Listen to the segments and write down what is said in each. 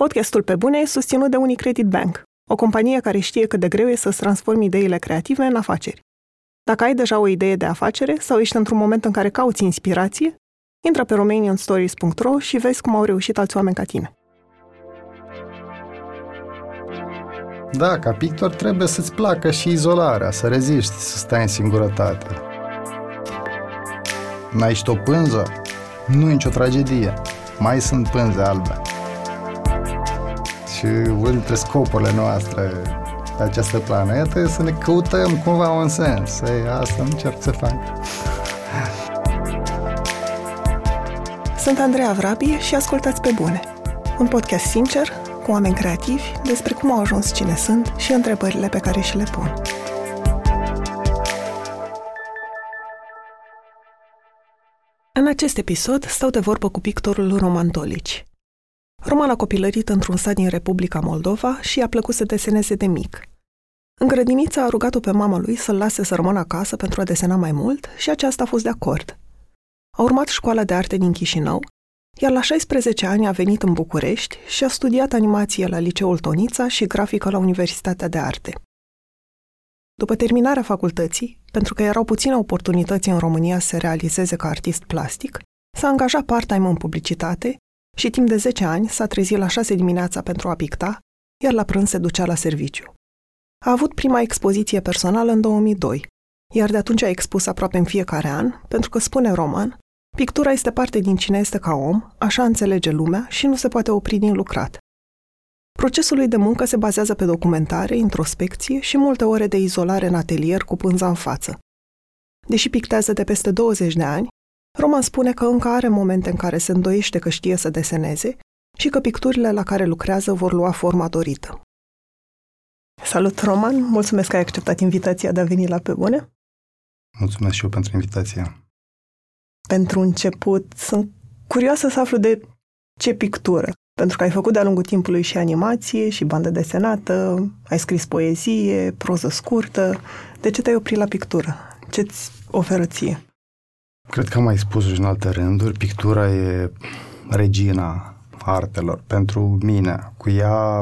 Podcastul Pe Bune e susținut de Unicredit Bank, o companie care știe cât de greu e să-ți transformi ideile creative în afaceri. Dacă ai deja o idee de afacere sau ești într-un moment în care cauți inspirație, intră pe romanianstories.ro și vezi cum au reușit alți oameni ca tine. Da, ca pictor trebuie să-ți placă și izolarea, să reziști, să stai în singurătate. N-ai o pânză? Nu e nicio tragedie. Mai sunt pânze albe. Și unul dintre scopurile noastre pe această planetă e să ne căutăm cumva un sens. Ei, asta încerc să fac. Sunt Andreea Vrabie și ascultați pe bune. Un podcast sincer, cu oameni creativi, despre cum au ajuns cine sunt și întrebările pe care și le pun. În acest episod stau de vorbă cu pictorul Roman Tolici. Roman a copilărit într-un sat din Republica Moldova și i-a plăcut să deseneze de mic. În grădiniță a rugat-o pe mama lui să-l lase să rămână acasă pentru a desena mai mult și aceasta a fost de acord. A urmat școala de arte din Chișinău, iar la 16 ani a venit în București și a studiat animație la Liceul Tonița și grafică la Universitatea de Arte. După terminarea facultății, pentru că erau puține oportunități în România să se realizeze ca artist plastic, s-a angajat part-time în publicitate și timp de 10 ani s-a trezit la 6 dimineața pentru a picta, iar la prânz se ducea la serviciu. A avut prima expoziție personală în 2002, iar de atunci a expus aproape în fiecare an, pentru că, spune Roman, pictura este parte din cine este ca om, așa înțelege lumea și nu se poate opri din lucrat. Procesul lui de muncă se bazează pe documentare, introspecție și multe ore de izolare în atelier cu pânza în față. Deși pictează de peste 20 de ani, Roman spune că încă are momente în care se îndoiește că știe să deseneze și că picturile la care lucrează vor lua forma dorită. Salut, Roman! Mulțumesc că ai acceptat invitația de a veni la Pe Bune. Mulțumesc și eu pentru invitație. Pentru început, sunt curioasă să aflu de ce pictură. Pentru că ai făcut de-a lungul timpului și animație, și bandă desenată, ai scris poezie, proză scurtă. De ce te-ai oprit la pictură? Ce-ți oferă ție? Cred că am mai spus și în alte rânduri, pictura e regina artelor. Pentru mine, cu ea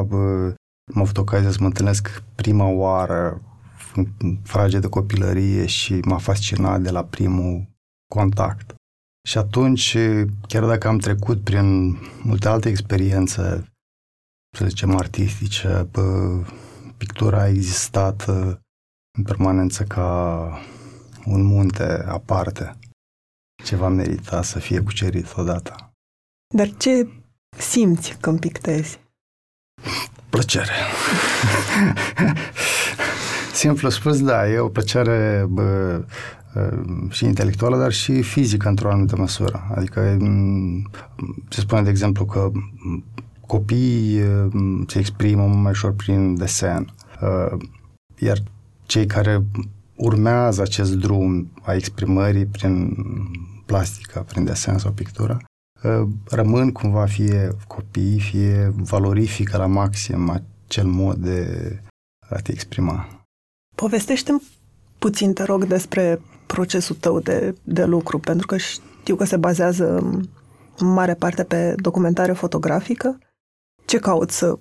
am avut ocazia să mă întâlnesc prima oară în frage de copilărie și m-a fascinat de la primul contact. Și atunci, chiar dacă am trecut prin multe alte experiențe, să zicem, artistice, pictura a existat în permanență ca un munte aparte. Ceva merita să fie cucerit odată. Dar ce simți când pictezi? Plăcere. Simplu spus, da, e o plăcere bă, și intelectuală, dar și fizică într-o anumită măsură. Adică se spune, de exemplu, că copiii se exprimă mai ușor prin desen, iar cei care urmează acest drum a exprimării prin plastică, prin desen sau pictură, rămân cumva fie copii, fie valorifică la maxim acel mod de a te exprima. povestește puțin, te rog, despre procesul tău de, de lucru, pentru că știu că se bazează în mare parte pe documentare fotografică. Ce cauți să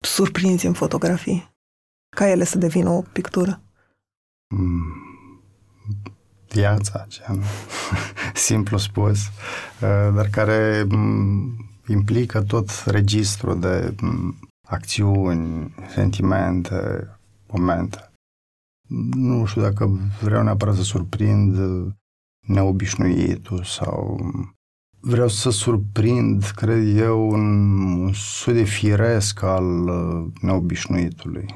surprinzi în fotografii? Ca ele să devină o pictură? Mm, viața aceea, simplu spus, uh, dar care mm, implică tot registrul de mm, acțiuni, sentimente, momente. Nu știu dacă vreau neapărat să surprind neobișnuitul sau vreau să surprind, cred eu, un, un sud de firesc al uh, neobișnuitului.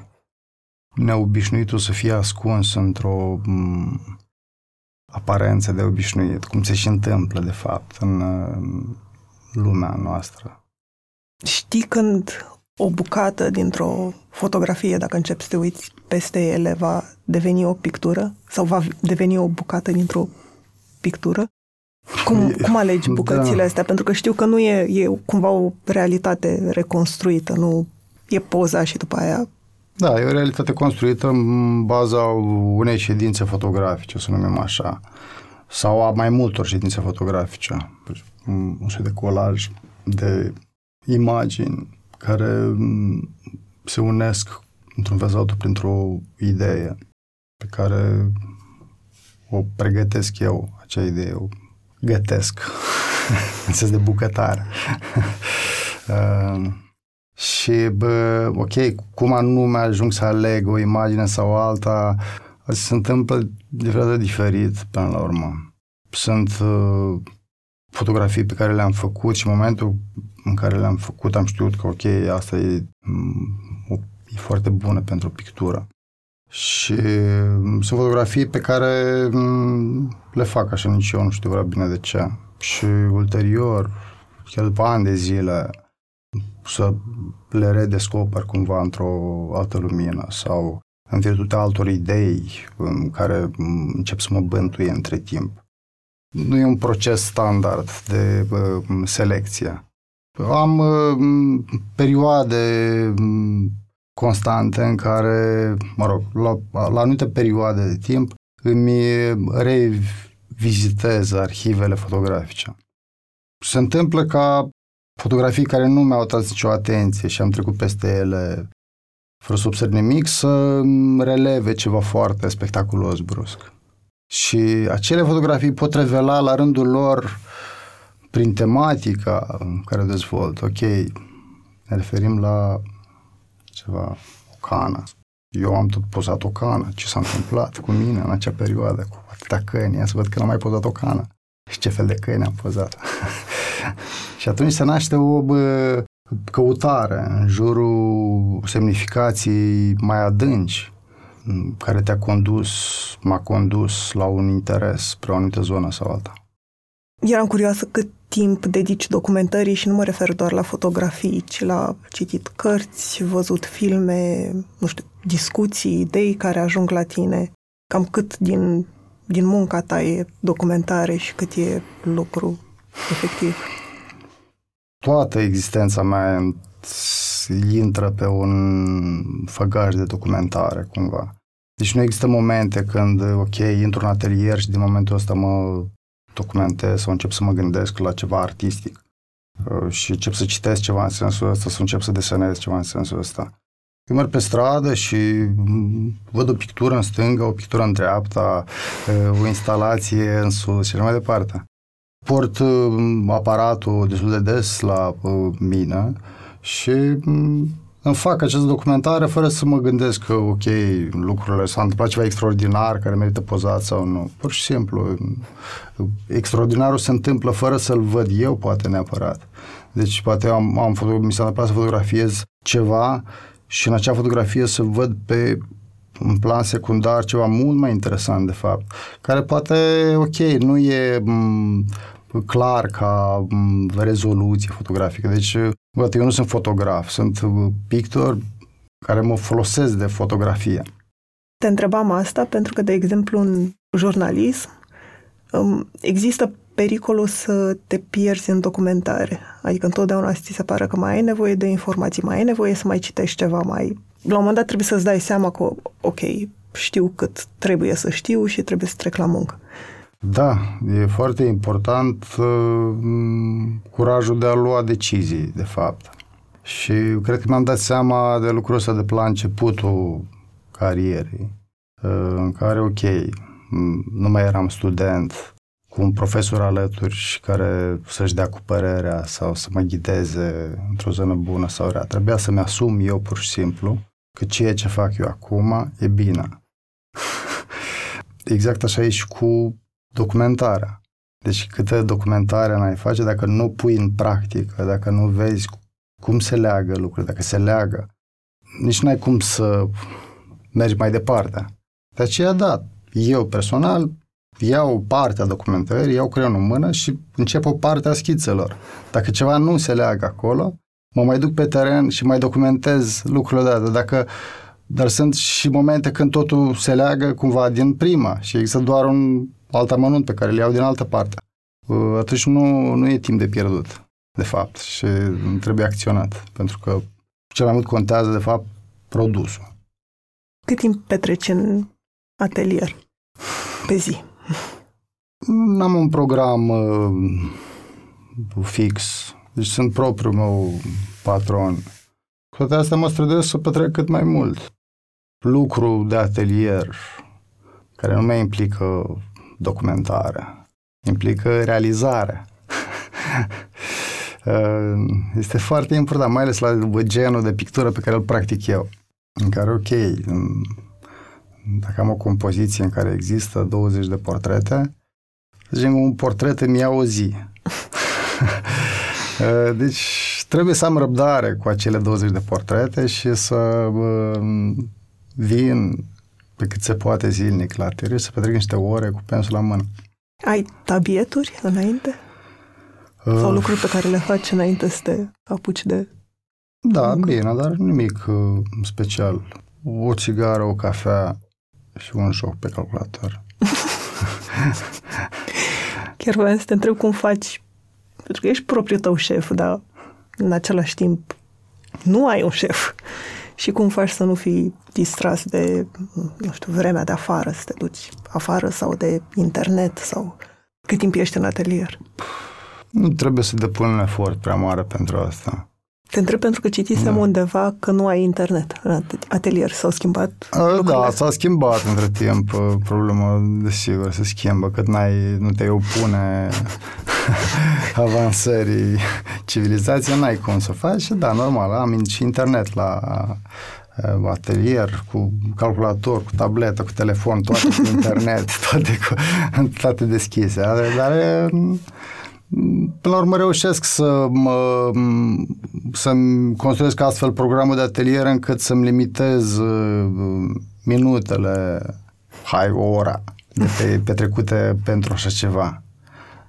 Neobișnuitul să fie ascuns într-o aparență de obișnuit, cum se și întâmplă, de fapt, în, în lumea noastră. Știi când o bucată dintr-o fotografie, dacă începi să te uiți peste ele, va deveni o pictură? Sau va deveni o bucată dintr-o pictură? Cum, cum alegi da. bucățile da. astea? Pentru că știu că nu e, e cumva o realitate reconstruită, nu e poza și după aia da, e o realitate construită în baza unei ședințe fotografice, să numim așa, sau a mai multor ședințe fotografice, un soi de colaj de imagini care mm, se unesc într-un fel sau altul printr-o idee pe care o pregătesc eu, acea idee, o gătesc, în sens de bucătare. uh, și, bă, ok, cum anume ajung să aleg o imagine sau alta, se întâmplă de de diferit până la urmă. Sunt uh, fotografii pe care le-am făcut și în momentul în care le-am făcut am știut că ok, asta e, mm, e foarte bună pentru pictură. Și mm, sunt fotografii pe care mm, le fac așa, nici eu nu știu prea bine de ce. Și ulterior, chiar după ani de zile, să le redescoper cumva într-o altă lumină sau în virtutea altor idei în care încep să mă bântuie între timp. Nu e un proces standard de uh, selecție. Am uh, perioade constante în care, mă rog, la, la anumite perioade de timp îmi revizitez arhivele fotografice. Se întâmplă ca fotografii care nu mi-au atras nicio atenție și am trecut peste ele fără să observ nimic, să releve ceva foarte spectaculos brusc. Și acele fotografii pot revela la rândul lor prin tematica în care dezvolt. Ok, ne referim la ceva, o cană. Eu am tot pozat o cană. Ce s-a întâmplat cu mine în acea perioadă, cu atâta căni, ia să văd că n-am mai pozat o cană. Și ce fel de căni am pozat. și atunci se naște o bă, căutare în jurul semnificației mai adânci care te-a condus, m-a condus la un interes spre o anumită zonă sau alta. Eram curioasă cât timp dedici documentării și nu mă refer doar la fotografii, ci la citit cărți, văzut filme, nu știu, discuții, idei care ajung la tine. Cam cât din, din munca ta e documentare și cât e lucru efectiv? Toată existența mea intră pe un făgaș de documentare, cumva. Deci nu există momente când, ok, intru în atelier și din momentul ăsta mă documentez sau încep să mă gândesc la ceva artistic uh, și încep să citesc ceva în sensul ăsta sau încep să desenez ceva în sensul ăsta. Eu merg pe stradă și mm, văd o pictură în stânga, o pictură în dreapta, uh, o instalație în sus și așa mai departe. Port uh, aparatul destul de des la mine și mm, îmi fac această documentare fără să mă gândesc că, ok, lucrurile s-a întâmplat ceva extraordinar care merită pozat sau nu. Pur și simplu, extraordinarul se întâmplă fără să-l văd eu, poate neapărat. Deci, poate am, am foto- mi s-a întâmplat să fotografiez ceva și în acea fotografie să văd pe în plan secundar ceva mult mai interesant, de fapt, care poate, ok, nu e m- clar ca m- rezoluție fotografică. Deci, Bă, eu nu sunt fotograf, sunt uh, pictor care mă folosesc de fotografie. Te întrebam asta pentru că, de exemplu, în jurnalism um, există pericolul să te pierzi în documentare. Adică întotdeauna ți se pare că mai ai nevoie de informații, mai ai nevoie să mai citești ceva, mai... La un moment dat trebuie să-ți dai seama că, ok, știu cât trebuie să știu și trebuie să trec la muncă. Da, e foarte important uh, curajul de a lua decizii, de fapt. Și cred că mi-am dat seama de lucrul ăsta de la începutul carierei, uh, în care, ok, nu mai eram student, cu un profesor alături și care să-și dea cu părerea sau să mă ghideze într-o zonă bună sau rea. Trebuia să-mi asum eu pur și simplu că ceea ce fac eu acum e bine. exact așa e și cu documentarea. Deci câtă documentare n-ai face dacă nu pui în practică, dacă nu vezi cum se leagă lucrurile, dacă se leagă, nici n-ai cum să mergi mai departe. De aceea, da, eu personal iau partea documentării, iau creionul în mână și încep o parte a schițelor. Dacă ceva nu se leagă acolo, mă mai duc pe teren și mai documentez lucrurile de Dacă dar sunt și momente când totul se leagă cumva din prima și există doar un alt amănunt pe care le iau din altă parte. Uh, atunci nu, nu e timp de pierdut, de fapt, și trebuie acționat, pentru că cel mai mult contează, de fapt, produsul. Cât timp petreci în atelier pe zi? N-am un program uh, fix, deci sunt propriul meu patron Cu toate astea mă străduiesc să petrec cât mai mult. Lucru de atelier, care nu mai implică documentare, implică realizare. este foarte important, mai ales la genul de pictură pe care îl practic eu, în care, ok, dacă am o compoziție în care există 20 de portrete, să zicem, un portret îmi ia o zi. deci trebuie să am răbdare cu acele 20 de portrete și să vin pe cât se poate zilnic la atelier să petrec niște ore cu pensul la mână. Ai tabieturi înainte? Uh, Sau lucruri pe care le faci înainte să te apuci de... Da, muncă? bine, dar nimic uh, special. O țigară, o cafea și un joc pe calculator. Chiar voiam să te întreb cum faci, pentru că ești propriul tău șef, dar în același timp nu ai un șef. Și cum faci să nu fii distras de, nu știu, vremea de afară, să te duci afară sau de internet sau cât timp ești în atelier? Nu trebuie să depun un efort prea mare pentru asta. Te întreb pentru că citisem da. undeva că nu ai internet în atelier. S-au schimbat A, Da, s-a schimbat între timp. Problema, desigur, se schimbă. Cât n-ai, nu te opune avansării civilizației, n-ai cum să faci. Da, normal, am și internet la atelier, cu calculator, cu tabletă, cu telefon, toate cu internet, toate, cu, toate deschise. Dar până la urmă reușesc să mă, să-mi construiesc astfel programul de atelier încât să-mi limitez uh, minutele, hai, o ora de pe, petrecute pentru așa ceva.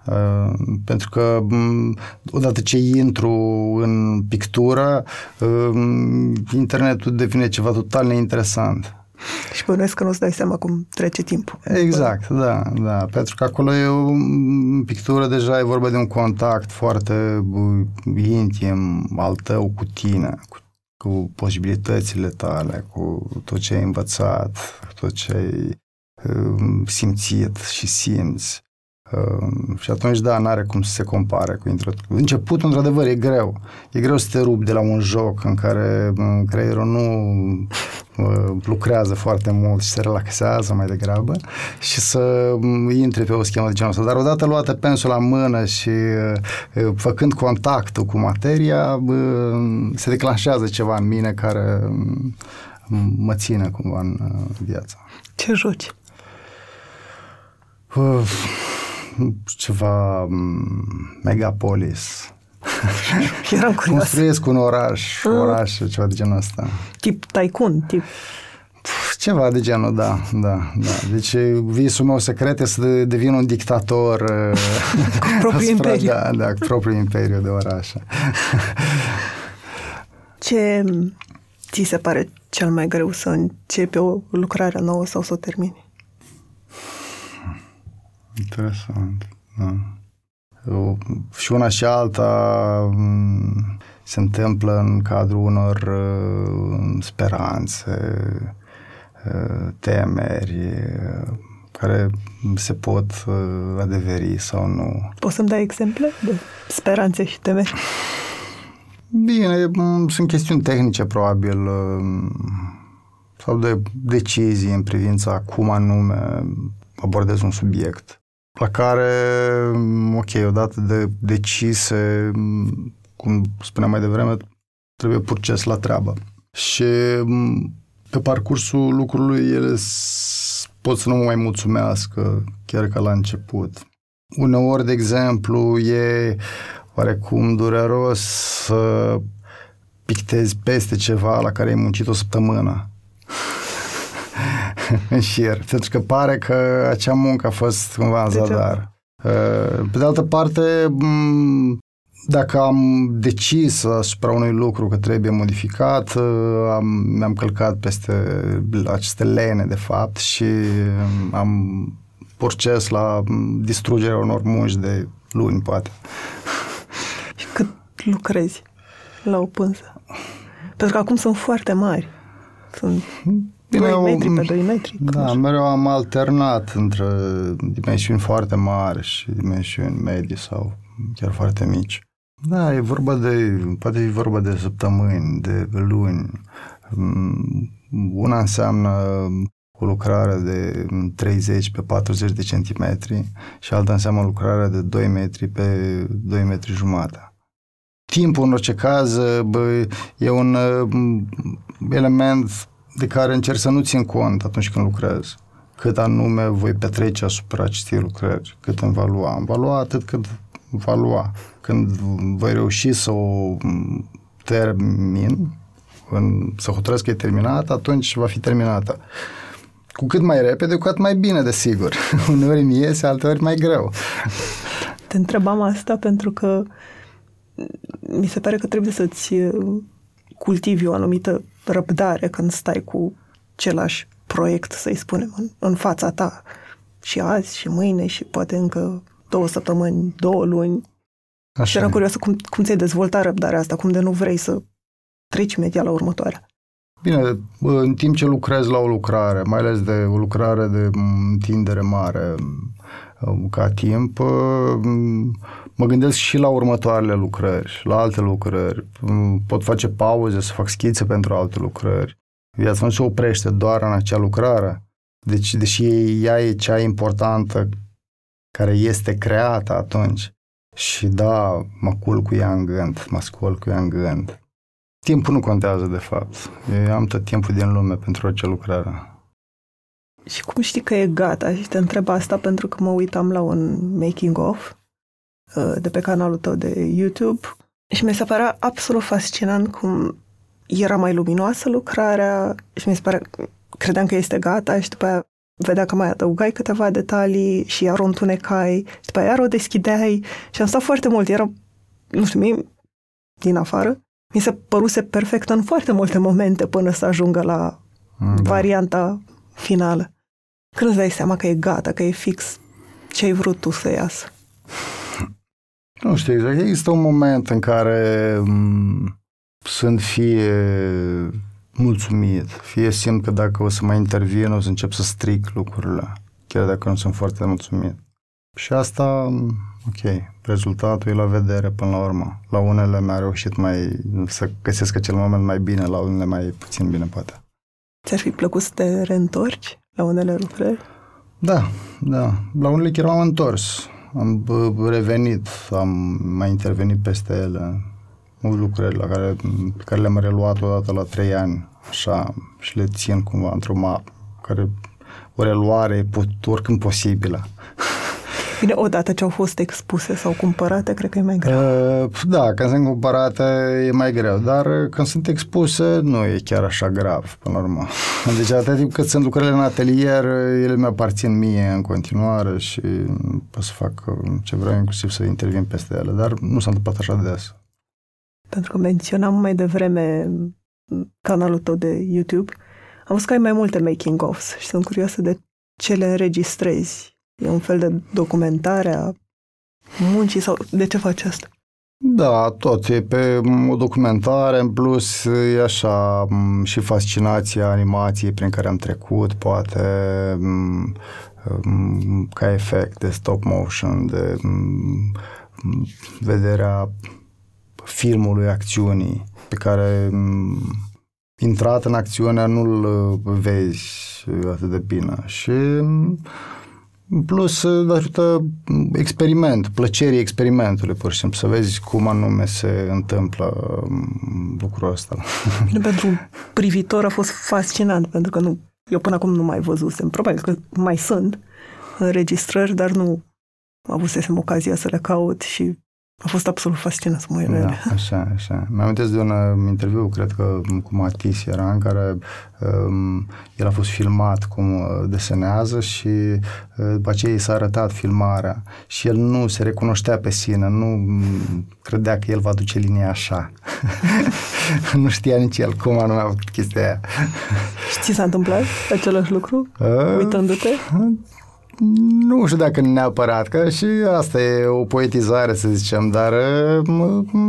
Uh, pentru că um, odată ce intru în pictură, uh, internetul devine ceva total neinteresant. Și bănuiesc că nu-ți dai seama cum trece timpul. Exact, da, da. Pentru că acolo e o pictură, deja e vorba de un contact foarte intim al tău cu tine, cu, cu posibilitățile tale, cu tot ce ai învățat, cu tot ce ai um, simțit și simți. Uh, și atunci, da, n-are cum să se compare cu introducția. Începutul, într-adevăr, e greu. E greu să te rupi de la un joc în care creierul nu uh, lucrează foarte mult și se relaxează mai degrabă și să intre pe o schemă de genul ăsta. Dar odată luată pensul la mână și uh, făcând contactul cu materia, uh, se declanșează ceva în mine care mă ține cumva în uh, viață. Ce joci? Uh, ceva mm, megapolis. Eram curios. Construiesc un oraș, ah. oraș, ceva de genul ăsta. Tip tycoon, tip... Ceva de genul, da, da, da. Deci visul meu secret este să devin un dictator cu propriul imperiu. Da, da, cu propriul imperiu de oraș. Ce ți se pare cel mai greu să începi o lucrare nouă sau să o termini? Interesant, da. Eu, și una și alta mm, se întâmplă în cadrul unor uh, speranțe, uh, temeri uh, care se pot adeveri sau nu. Poți să-mi dai exemple de speranțe și temeri? Bine, mm, sunt chestiuni tehnice probabil sau de decizii în privința cum anume abordez un subiect la care, ok, odată de decise, cum spuneam mai devreme, trebuie purces la treabă. Și pe parcursul lucrului ele pot să nu mă mai mulțumească, chiar ca la început. Uneori, de exemplu, e oarecum dureros să pictezi peste ceva la care ai muncit o săptămână în șir, pentru că pare că acea muncă a fost cumva în zadar. Uh, pe de altă parte, dacă am decis asupra unui lucru că trebuie modificat, uh, am, mi-am călcat peste aceste lene, de fapt, și am proces la distrugerea unor munci de luni, poate. Și cât lucrezi la o pânză? Pentru că acum sunt foarte mari. Sunt Bine, 2 metri pe 2 metri. Da, mereu am alternat între dimensiuni foarte mari și dimensiuni medii sau chiar foarte mici. Da, e vorba de, poate e vorba de săptămâni, de luni. Mm, una înseamnă o lucrare de 30 pe 40 de centimetri și alta înseamnă lucrarea de 2 metri pe 2 metri jumate. Timpul, în orice caz, bă, e un element de care încerc să nu țin cont atunci când lucrez. Cât anume voi petrece asupra acestei lucrări, cât îmi va lua. Îmi va lua atât cât va lua. Când voi reuși să o termin, în, să hotărăsc că e terminată, atunci va fi terminată. Cu cât mai repede, cu atât mai bine, desigur. Uneori mi iese, alteori mai greu. Te întrebam asta pentru că mi se pare că trebuie să-ți uh, cultivi o anumită răbdare când stai cu același proiect, să-i spunem, în, în fața ta. Și azi, și mâine, și poate încă două săptămâni, două luni. Așa și eram curioasă cum, cum ți-ai dezvoltat răbdarea asta, cum de nu vrei să treci imediat la următoarea. Bine, în timp ce lucrez la o lucrare, mai ales de o lucrare de întindere mare um, ca timp, um, mă gândesc și la următoarele lucrări, la alte lucrări. Um, pot face pauze, să fac schițe pentru alte lucrări. Viața nu se oprește doar în acea lucrare. Deci, deși ea e cea importantă care este creată atunci. Și da, mă culc cu ea în gând, mă scol cu ea în gând. Timpul nu contează, de fapt. Eu am tot timpul din lume pentru orice lucrare. Și cum știi că e gata? Și te întreb asta pentru că mă uitam la un making-of uh, de pe canalul tău de YouTube și mi se părea absolut fascinant cum era mai luminoasă lucrarea și mi se pare, credeam că este gata și după aia vedea că mai adăugai câteva detalii și iar o întunecai, și după aia iar o deschideai și am stat foarte mult, era, nu știu, mie, din afară, mi se păruse perfect în foarte multe momente până să ajungă la mm, da. varianta finală. Când îți dai seama că e gata, că e fix ce ai vrut tu să iasă? Nu știu exact. Există un moment în care m- mm, sunt fie mulțumit, fie simt că dacă o să mai intervin, o să încep să stric lucrurile, chiar dacă nu sunt foarte mulțumit. Și asta, ok, rezultatul e la vedere până la urmă. La unele mi-a reușit mai să găsesc acel moment mai bine, la unele mai puțin bine, poate. Ți-ar fi plăcut să te reîntorci la unele lucrări? Da, da. La unele chiar m-am întors. Am revenit, am mai intervenit peste ele. Lucrări la care, pe care le-am reluat odată la trei ani, așa, și le țin cumva într-o mapă, care o reluare e oricând posibilă. Bine, odată ce au fost expuse sau cumpărate, cred că e mai greu. Uh, da, când sunt cumpărate e mai greu, dar când sunt expuse nu e chiar așa grav, până la urmă. Deci atât timp cât sunt lucrările în atelier, ele mi aparțin mie în continuare și pot să fac ce vreau, inclusiv să intervin peste ele, dar nu s-a întâmplat așa de des. Pentru că menționam mai devreme canalul tău de YouTube, am văzut că ai mai multe making-ofs și sunt curioasă de ce le înregistrezi E un fel de documentare a muncii sau de ce faci asta? Da, tot. E pe o documentare, în plus e așa și fascinația animației prin care am trecut, poate ca efect de stop motion, de vederea filmului acțiunii pe care intrat în acțiune nu-l vezi atât de bine și Plus ajută experiment, plăcerii experimentului, pur și simplu, să vezi cum anume se întâmplă um, lucrul ăsta. Bine, pentru privitor a fost fascinant, pentru că nu, eu până acum nu mai văzusem. Probabil că mai sunt înregistrări, dar nu avusesem ocazia să le caut și a fost absolut fascinant să mă uit Da, așa, așa. Mi-am amintesc de un uh, interviu, cred că cu Matis era, în care um, el a fost filmat cum uh, desenează și uh, după aceea i s-a arătat filmarea și el nu se recunoștea pe sine, nu mm, credea că el va duce linia așa. nu știa nici el cum anume a făcut chestia aia. Și ți s-a întâmplat același lucru, uh, uitându-te? Nu știu dacă neapărat, că și asta e o poetizare, să zicem, dar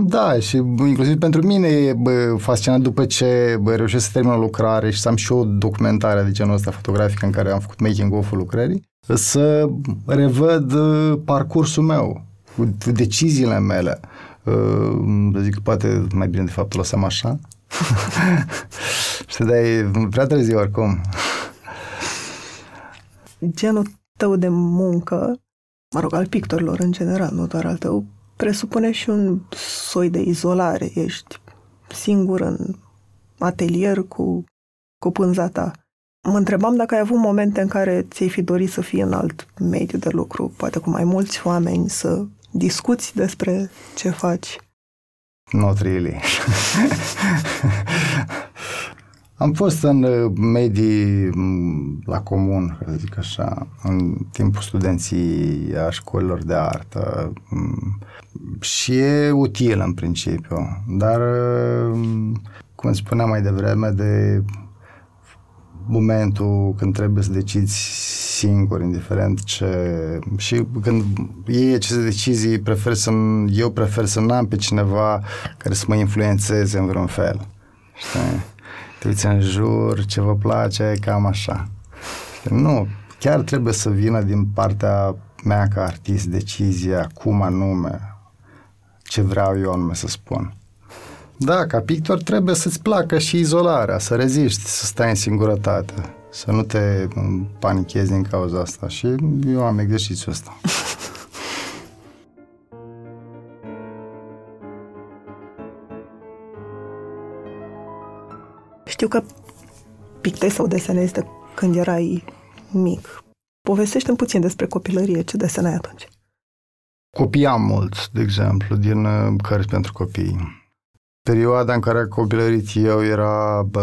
da, și inclusiv pentru mine e bă, fascinant după ce bă, reușesc să termin o lucrare și să am și o documentare de genul ăsta fotografică în care am făcut making-of-ul lucrării, să revăd parcursul meu, deciziile mele, uh, zic, poate mai bine de fapt o lăsăm așa. și de e prea târziu oricum. Genul tău de muncă, mă rog, al pictorilor în general, nu doar al tău, presupune și un soi de izolare. Ești singur în atelier cu, cu pânza ta. Mă întrebam dacă ai avut momente în care ți-ai fi dorit să fii în alt mediu de lucru, poate cu mai mulți oameni, să discuți despre ce faci. Not really. Am fost în uh, medii mm, la comun, să zic așa, în timpul studenții a școlilor de artă mm, și e util în principiu, dar mm, cum spuneam mai devreme, de momentul când trebuie să decizi singur, indiferent ce... Și când iei aceste decizii, prefer să eu prefer să nu am pe cineva care să mă influențeze în vreun fel. Știi? Te uiți în jur, ce vă place, cam așa. Știi? Nu, chiar trebuie să vină din partea mea ca artist decizia cum anume, ce vreau eu anume să spun. Da, ca pictor trebuie să-ți placă și izolarea, să reziști, să stai în singurătate, să nu te panichezi din cauza asta. Și eu am exercițiul ăsta. Știu că pictezi sau desenezi de când erai mic. Povestește-mi puțin despre copilărie, ce desenai atunci. Copiam mult, de exemplu, din uh, cărți pentru copii Perioada în care am copilărit eu era bă,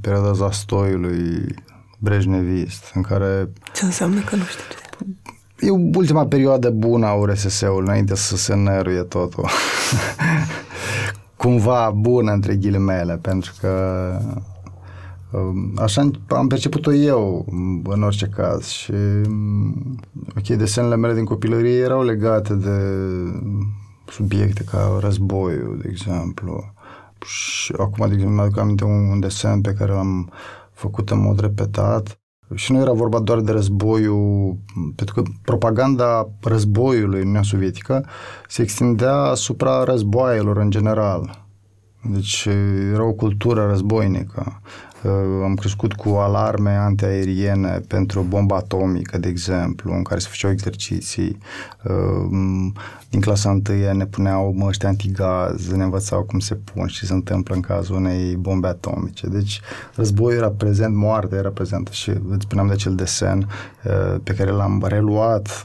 perioada zastoiului brejnevist, în care... Ce înseamnă că nu știu ce? E ultima perioadă bună a URSS-ului, înainte să se năruie totul. Cumva bună, între ghilimele, pentru că um, așa am perceput-o eu, în orice caz. Și, ok, desenele mele din copilărie erau legate de subiecte ca războiul, de exemplu. Și acum, de exemplu, mi-aduc aminte un, un desen pe care l-am făcut în mod repetat. Și nu era vorba doar de războiul, pentru că propaganda războiului în Uniunea Sovietică se extindea asupra războaielor în general. Deci era o cultură războinică. Am crescut cu alarme antiaeriene pentru bomba atomică, de exemplu, în care se făceau exerciții. Din clasa întâia ne puneau măști antigaz, ne învățau cum se pun și se întâmplă în cazul unei bombe atomice. Deci războiul era prezent, moartea era prezentă și îți spuneam de acel desen pe care l-am reluat,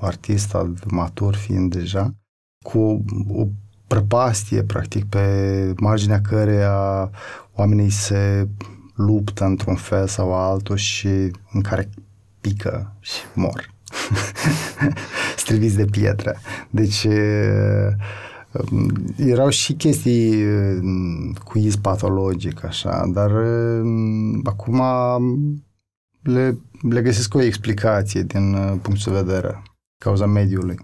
artista matur fiind deja, cu o prăpastie, practic, pe marginea căreia oamenii se luptă într-un fel sau altul și în care pică și mor. Striviți de pietre. Deci erau și chestii cu iz patologic, așa, dar acum le, le găsesc o explicație din punctul de vedere, cauza mediului.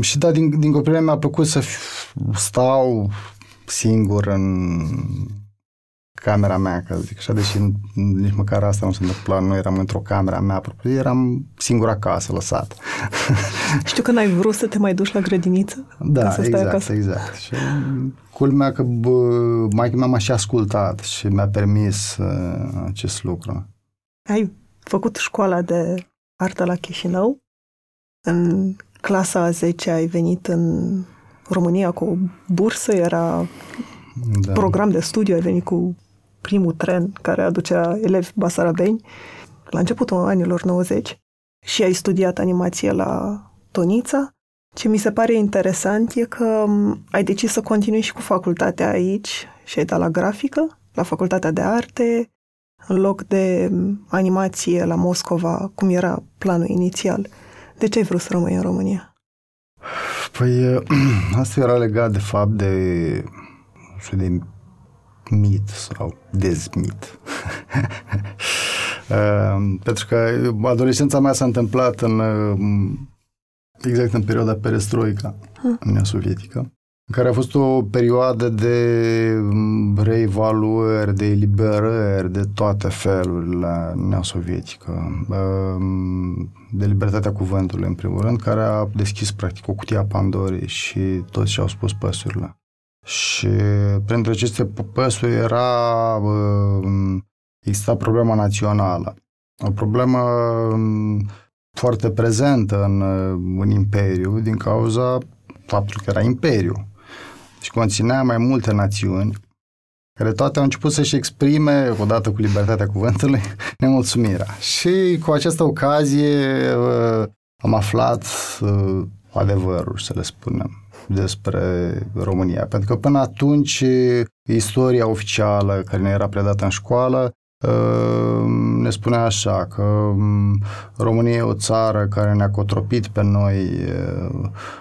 Și da, din, din copilărie mi-a plăcut să stau singur în camera mea, ca să zic așa, deși nici măcar asta nu se întâmpla, nu eram într-o camera mea propriu, eram singur acasă, lăsat. Știu că n-ai vrut să te mai duci la grădiniță? Da, să stai exact, acasă. exact. Și culmea că mai mea m-a și ascultat și mi-a permis uh, acest lucru. Ai făcut școala de artă la Chișinău? În clasa a 10 ai venit în România cu o bursă, era da. program de studiu, ai venit cu primul tren care aducea elevi basarabeni la începutul anilor 90 și ai studiat animație la Tonița. Ce mi se pare interesant e că ai decis să continui și cu facultatea aici și ai dat la grafică, la facultatea de arte, în loc de animație la Moscova, cum era planul inițial. De ce ai vrut să rămâi în România? Păi, asta era legat de fapt de, știu, de mit sau dezmit. Ehm, pentru că adolescența mea s-a întâmplat în exact în perioada perestroica, hmm. în Uniunea Sovietică. Care a fost o perioadă de reevaluări, de eliberări de toate felurile neosovietică, de libertatea cuvântului, în primul rând, care a deschis, practic, o cutie a Pandorii și toți și-au spus păsurile. Și printre aceste păsuri era, exista problema națională. O problemă foarte prezentă în, în Imperiu din cauza faptului că era Imperiu și conținea mai multe națiuni care toate au început să-și exprime, odată cu libertatea cuvântului, nemulțumirea. Și cu această ocazie uh, am aflat uh, adevărul, să le spunem, despre România. Pentru că până atunci istoria oficială care ne era predată în școală uh, ne spunea așa că um, România e o țară care ne-a cotropit pe noi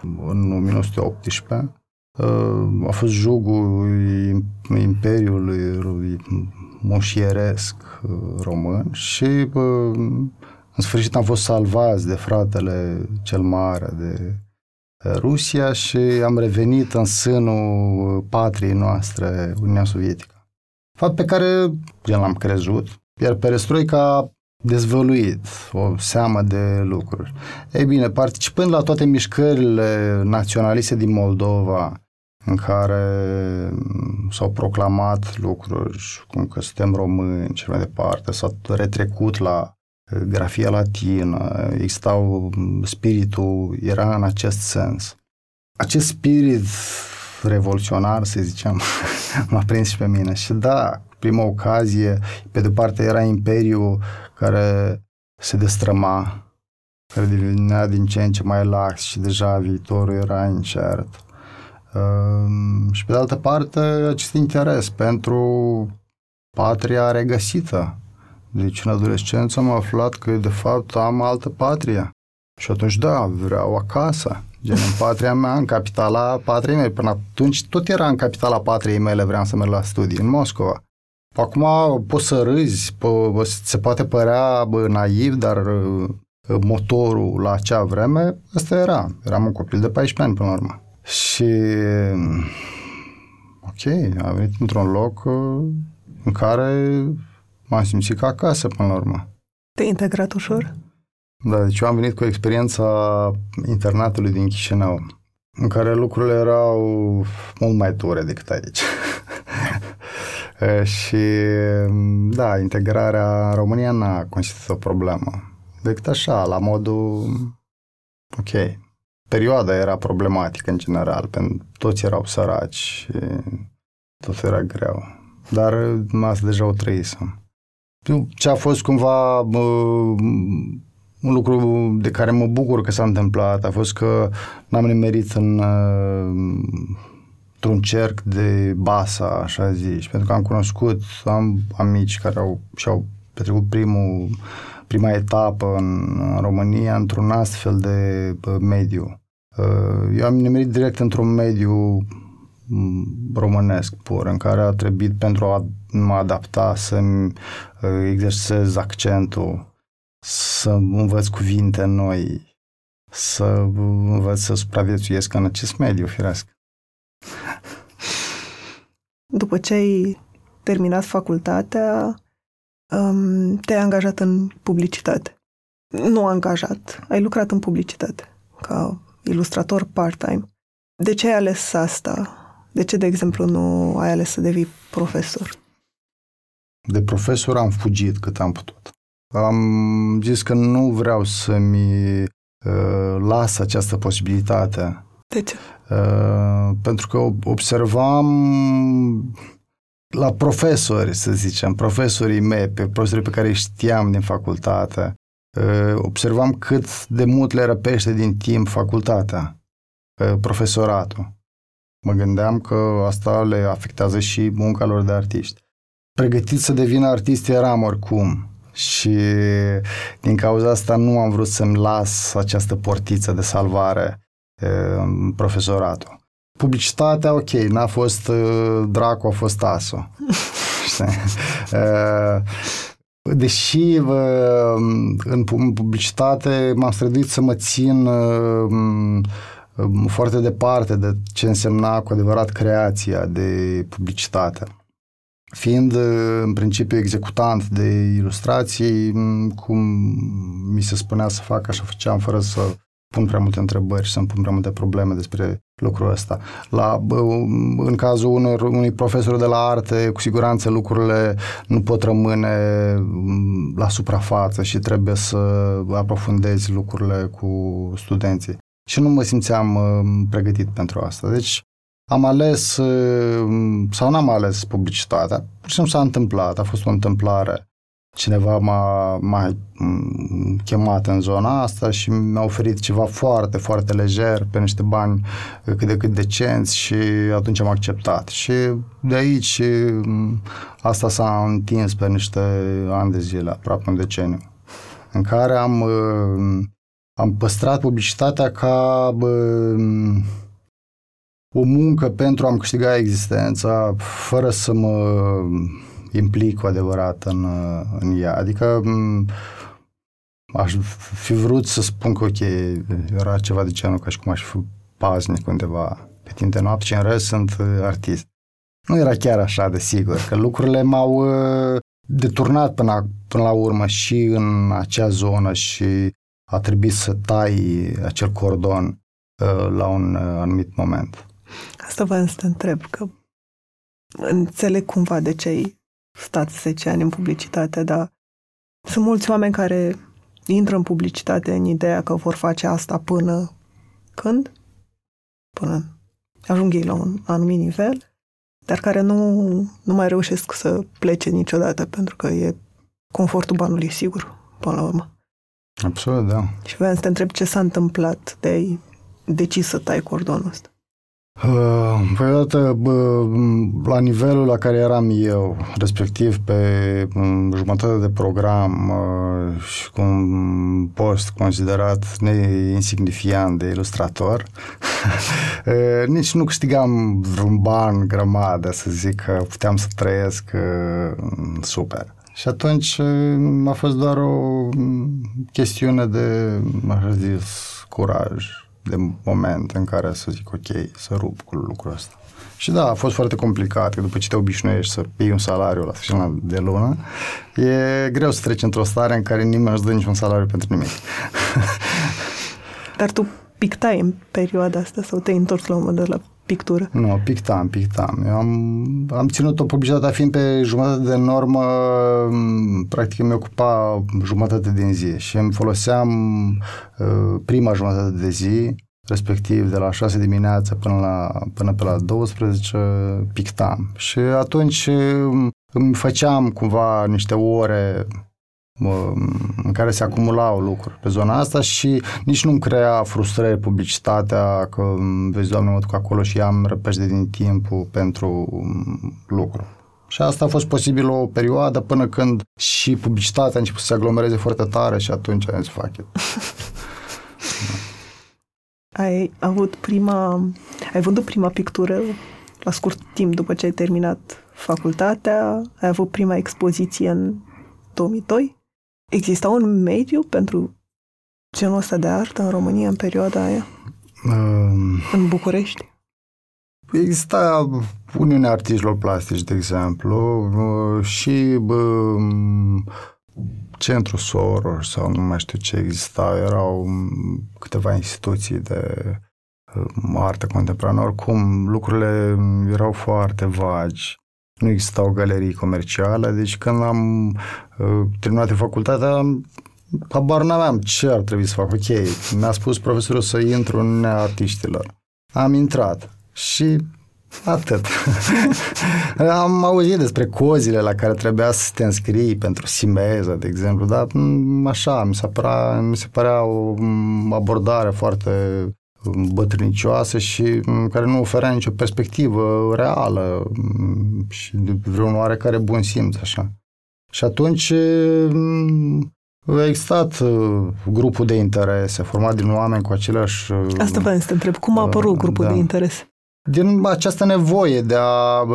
în 1918 a fost jugul Imperiului moșieresc uh, român și în sfârșit am fost salvați de fratele cel mare de Rusia și am revenit în sânul patriei noastre, Uniunea Sovietică. Fapt pe care gen l-am crezut, iar perestroica a dezvăluit o seamă de lucruri. Ei bine, participând la toate mișcările naționaliste din Moldova, în care mm, s-au proclamat lucruri cum că suntem români și mai departe, s-a retrecut la eh, grafia latină, existau, mm, spiritul era în acest sens. Acest spirit revoluționar, să zicem, m-a prins și pe mine. Și da, prima ocazie, pe de parte era imperiul care se destrăma, care devenea din ce în ce mai lax și deja viitorul era incert. Ehm, și pe de altă parte, acest interes pentru patria regăsită. Deci în adolescență am aflat că de fapt am altă patrie. Și atunci, da, vreau acasă. Gen, în patria mea, în capitala patriei mele. Până atunci tot era în capitala patriei mele, vreau să merg la studii, în Moscova. Acum poți să râzi, po- se poate părea bă, naiv, dar motorul la acea vreme, ăsta era. Eram un copil de 14 ani până la urmă. Și ok, am venit într-un loc uh, în care m-am simțit ca acasă până la urmă. Te-ai integrat ușor? Da, deci eu am venit cu experiența internatului din Chișinău, în care lucrurile erau mult mai dure decât aici. și da, integrarea în România n-a constituit o problemă. Decât așa, la modul ok, perioada era problematică în general, pentru toți erau săraci și tot era greu. Dar asta deja o trăisem. Ce a fost cumva un lucru de care mă bucur că s-a întâmplat a fost că n-am nimerit în, într-un cerc de basa, așa zici, pentru că am cunoscut, am amici care au, și-au petrecut primul prima etapă în, în România într-un astfel de mediu. Uh, eu am nimerit direct într-un mediu românesc pur, în care a trebuit pentru a mă adapta să-mi uh, exersez accentul, să învăț cuvinte noi, să învăț să supraviețuiesc în acest mediu, firesc. După ce ai terminat facultatea, um, te-ai angajat în publicitate. Nu angajat, ai lucrat în publicitate, ca ilustrator part-time. De ce ai ales asta? De ce, de exemplu, nu ai ales să devii profesor? De profesor am fugit cât am putut. Am zis că nu vreau să-mi uh, las această posibilitate. De ce? Uh, pentru că observam la profesori, să zicem, profesorii mei, pe profesorii pe care îi știam din facultate, uh, observam cât de mult le răpește din timp facultatea, uh, profesoratul. Mă gândeam că asta le afectează și munca lor de artiști. Pregătit să devină artist eram oricum și din cauza asta nu am vrut să-mi las această portiță de salvare în profesoratul. Publicitatea, ok, n-a fost uh, dracu, a fost aso. uh, deși uh, în publicitate m-am străduit să mă țin uh, foarte departe de ce însemna cu adevărat creația de publicitate. Fiind în principiu executant de ilustrații, cum mi se spunea să fac, așa făceam fără să pun prea multe întrebări și să-mi pun prea multe probleme despre lucrul ăsta. La, în cazul unor, unui profesor de la arte, cu siguranță lucrurile nu pot rămâne la suprafață și trebuie să aprofundezi lucrurile cu studenții. Și nu mă simțeam pregătit pentru asta. Deci am ales, sau n-am ales publicitatea, pur și simplu s-a întâmplat, a fost o întâmplare cineva m-a, m-a chemat în zona asta și mi-a oferit ceva foarte, foarte lejer pe niște bani cât de cât decenți și atunci am acceptat. Și de aici asta s-a întins pe niște ani de zile, aproape un deceniu, în care am, am păstrat publicitatea ca o muncă pentru a-mi câștiga existența, fără să mă implic cu adevărat în, în ea. Adică aș fi vrut să spun că, ok, era ceva de genul ca și cum aș fi paznic undeva pe timp de noapte și în rest sunt artist. Nu era chiar așa, de sigur, că lucrurile m-au uh, deturnat până, până la urmă și în acea zonă și a trebuit să tai acel cordon uh, la un uh, anumit moment. Asta vă să te întreb, că înțeleg cumva de ce ai stat 10 ani în publicitate, dar sunt mulți oameni care intră în publicitate în ideea că vor face asta până când? Până ajung ei la un anumit nivel, dar care nu, nu mai reușesc să plece niciodată pentru că e confortul banului sigur, până la urmă. Absolut, da. Și vreau să te întreb ce s-a întâmplat de ai decis să tai cordonul ăsta. Uh, păi odată, la nivelul la care eram eu, respectiv pe jumătate de program uh, și cu un post considerat neinsignifiant de ilustrator, uh, nici nu câștigam vreun ban grămadă, să zic că puteam să trăiesc super. Și atunci a fost doar o chestiune de, așa zis, curaj de moment în care să zic ok, să rup cu lucrul ăsta. Și da, a fost foarte complicat, că după ce te obișnuiești să iei un salariu la sfârșit de lună, e greu să treci într-o stare în care nimeni nu-ți dă niciun salariu pentru nimic. Dar tu pictai în perioada asta sau te-ai întors la un moment la pictură? Nu, pictam, pictam. Eu am, am ținut o publicitate fiind pe jumătate de normă, practic mi ocupa jumătate din zi și îmi foloseam uh, prima jumătate de zi, respectiv de la 6 dimineața până, la, până pe la 12, pictam. Și atunci uh, îmi făceam cumva niște ore în care se acumulau lucruri pe zona asta și nici nu-mi crea frustrări publicitatea că vezi, doamne, mă duc acolo și am răpește din timpul pentru lucru. Și asta a fost posibil o perioadă până când și publicitatea a început să se aglomereze foarte tare și atunci am zis, fuck it. ai avut prima, ai vândut prima pictură la scurt timp după ce ai terminat facultatea, ai avut prima expoziție în 2002? Exista un mediu pentru genul ăsta de artă în România în perioada aia? Um, în București? Exista Uniunea Artiștilor Plastici, de exemplu, și bă, Centrul Soros sau nu mai știu ce exista, erau câteva instituții de artă contemporană. Oricum, lucrurile erau foarte vagi nu existau galerii comerciale, deci când am uh, terminat facultatea, habar n-aveam ce ar trebui să fac. Ok, mi-a spus profesorul să intru în artiștilor. Am intrat și atât. am auzit despre cozile la care trebuia să te înscrii pentru simeză, de exemplu, dar așa, mi se părea, mi se părea o abordare foarte bătrânicioasă și care nu oferea nicio perspectivă reală și de vreun oarecare bun simț, așa. Și atunci a existat uh, grupul de interese, format din oameni cu aceleași... Uh, Asta vreau să te întreb. Cum a apărut uh, grupul da. de interese? Din această nevoie de a,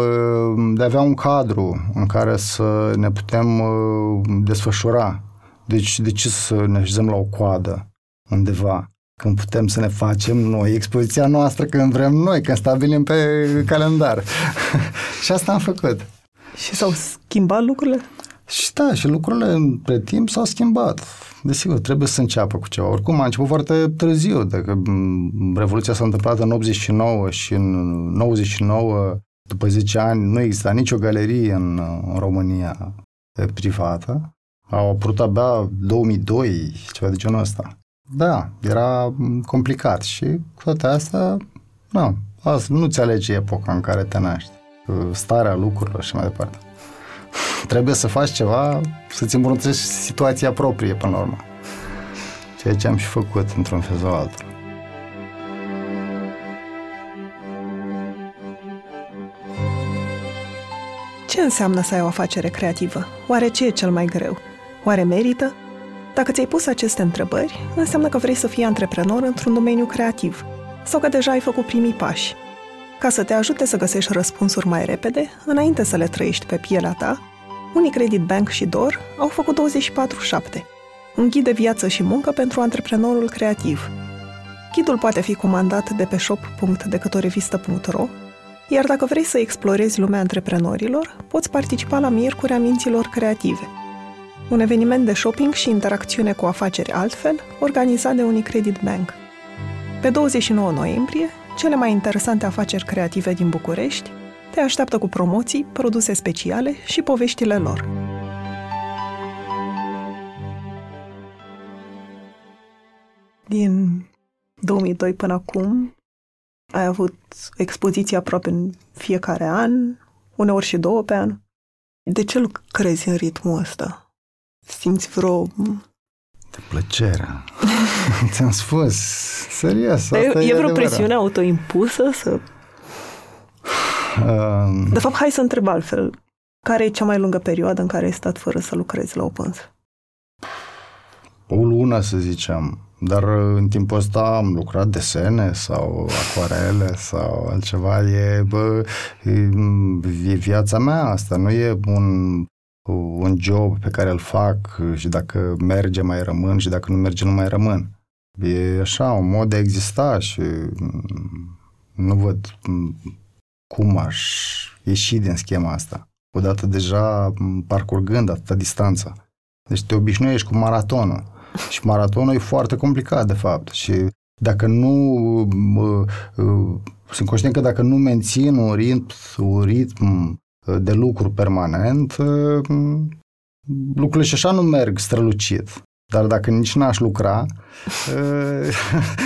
de a avea un cadru în care să ne putem desfășura. Deci, de ce să ne așezăm la o coadă undeva? Când putem să ne facem noi expoziția noastră când vrem noi, când stabilim pe calendar. și asta am făcut. Și s-au schimbat lucrurile? Și da, și lucrurile între timp s-au schimbat. Desigur, trebuie să înceapă cu ceva. Oricum, a început foarte târziu. Dacă Revoluția s-a întâmplat în 89 și în 99, după 10 ani, nu exista nicio galerie în, în România privată. Au apărut abia 2002, ceva de genul ăsta. Da, era complicat și cu toate astea, nu, nu-ți alege epoca în care te naști, starea lucrurilor și mai departe. Trebuie să faci ceva, să-ți îmbunătățești situația proprie până la urmă. Ceea ce am și făcut într-un fel sau altul. Ce înseamnă să ai o afacere creativă? Oare ce e cel mai greu? Oare merită? Dacă ți-ai pus aceste întrebări, înseamnă că vrei să fii antreprenor într-un domeniu creativ sau că deja ai făcut primii pași. Ca să te ajute să găsești răspunsuri mai repede, înainte să le trăiești pe pielea ta, Unicredit Bank și DOR au făcut 24-7, un ghid de viață și muncă pentru antreprenorul creativ. Ghidul poate fi comandat de pe shop.decătorevistă.ro, iar dacă vrei să explorezi lumea antreprenorilor, poți participa la Miercurea Minților Creative – un eveniment de shopping și interacțiune cu afaceri altfel, organizat de Unicredit Bank. Pe 29 noiembrie, cele mai interesante afaceri creative din București te așteaptă cu promoții, produse speciale și poveștile lor. Din 2002 până acum ai avut expoziții aproape în fiecare an, uneori și două pe an. De ce crezi în ritmul ăsta? Simți vreo... De plăcere. Ți-am spus. Serios. Asta e, e vreo presiune autoimpusă să... Um... De fapt, hai să întreb altfel. Care e cea mai lungă perioadă în care ai stat fără să lucrezi la o pânză? O lună, să zicem. Dar în timpul ăsta am lucrat desene sau acuarele sau altceva. E, bă, e, e viața mea asta, nu e un un job pe care îl fac și dacă merge mai rămân și dacă nu merge nu mai rămân. E așa, un mod de a exista și mm, nu văd mm, cum aș ieși din schema asta. Odată deja mm, parcurgând atâta distanță. Deci te obișnuiești cu maratonul. Și maratonul e foarte complicat, de fapt. Și dacă nu... sunt conștient că dacă nu mențin un ritm, un ritm de lucru permanent, uh, lucrurile și așa nu merg strălucit. Dar dacă nici n-aș lucra, uh,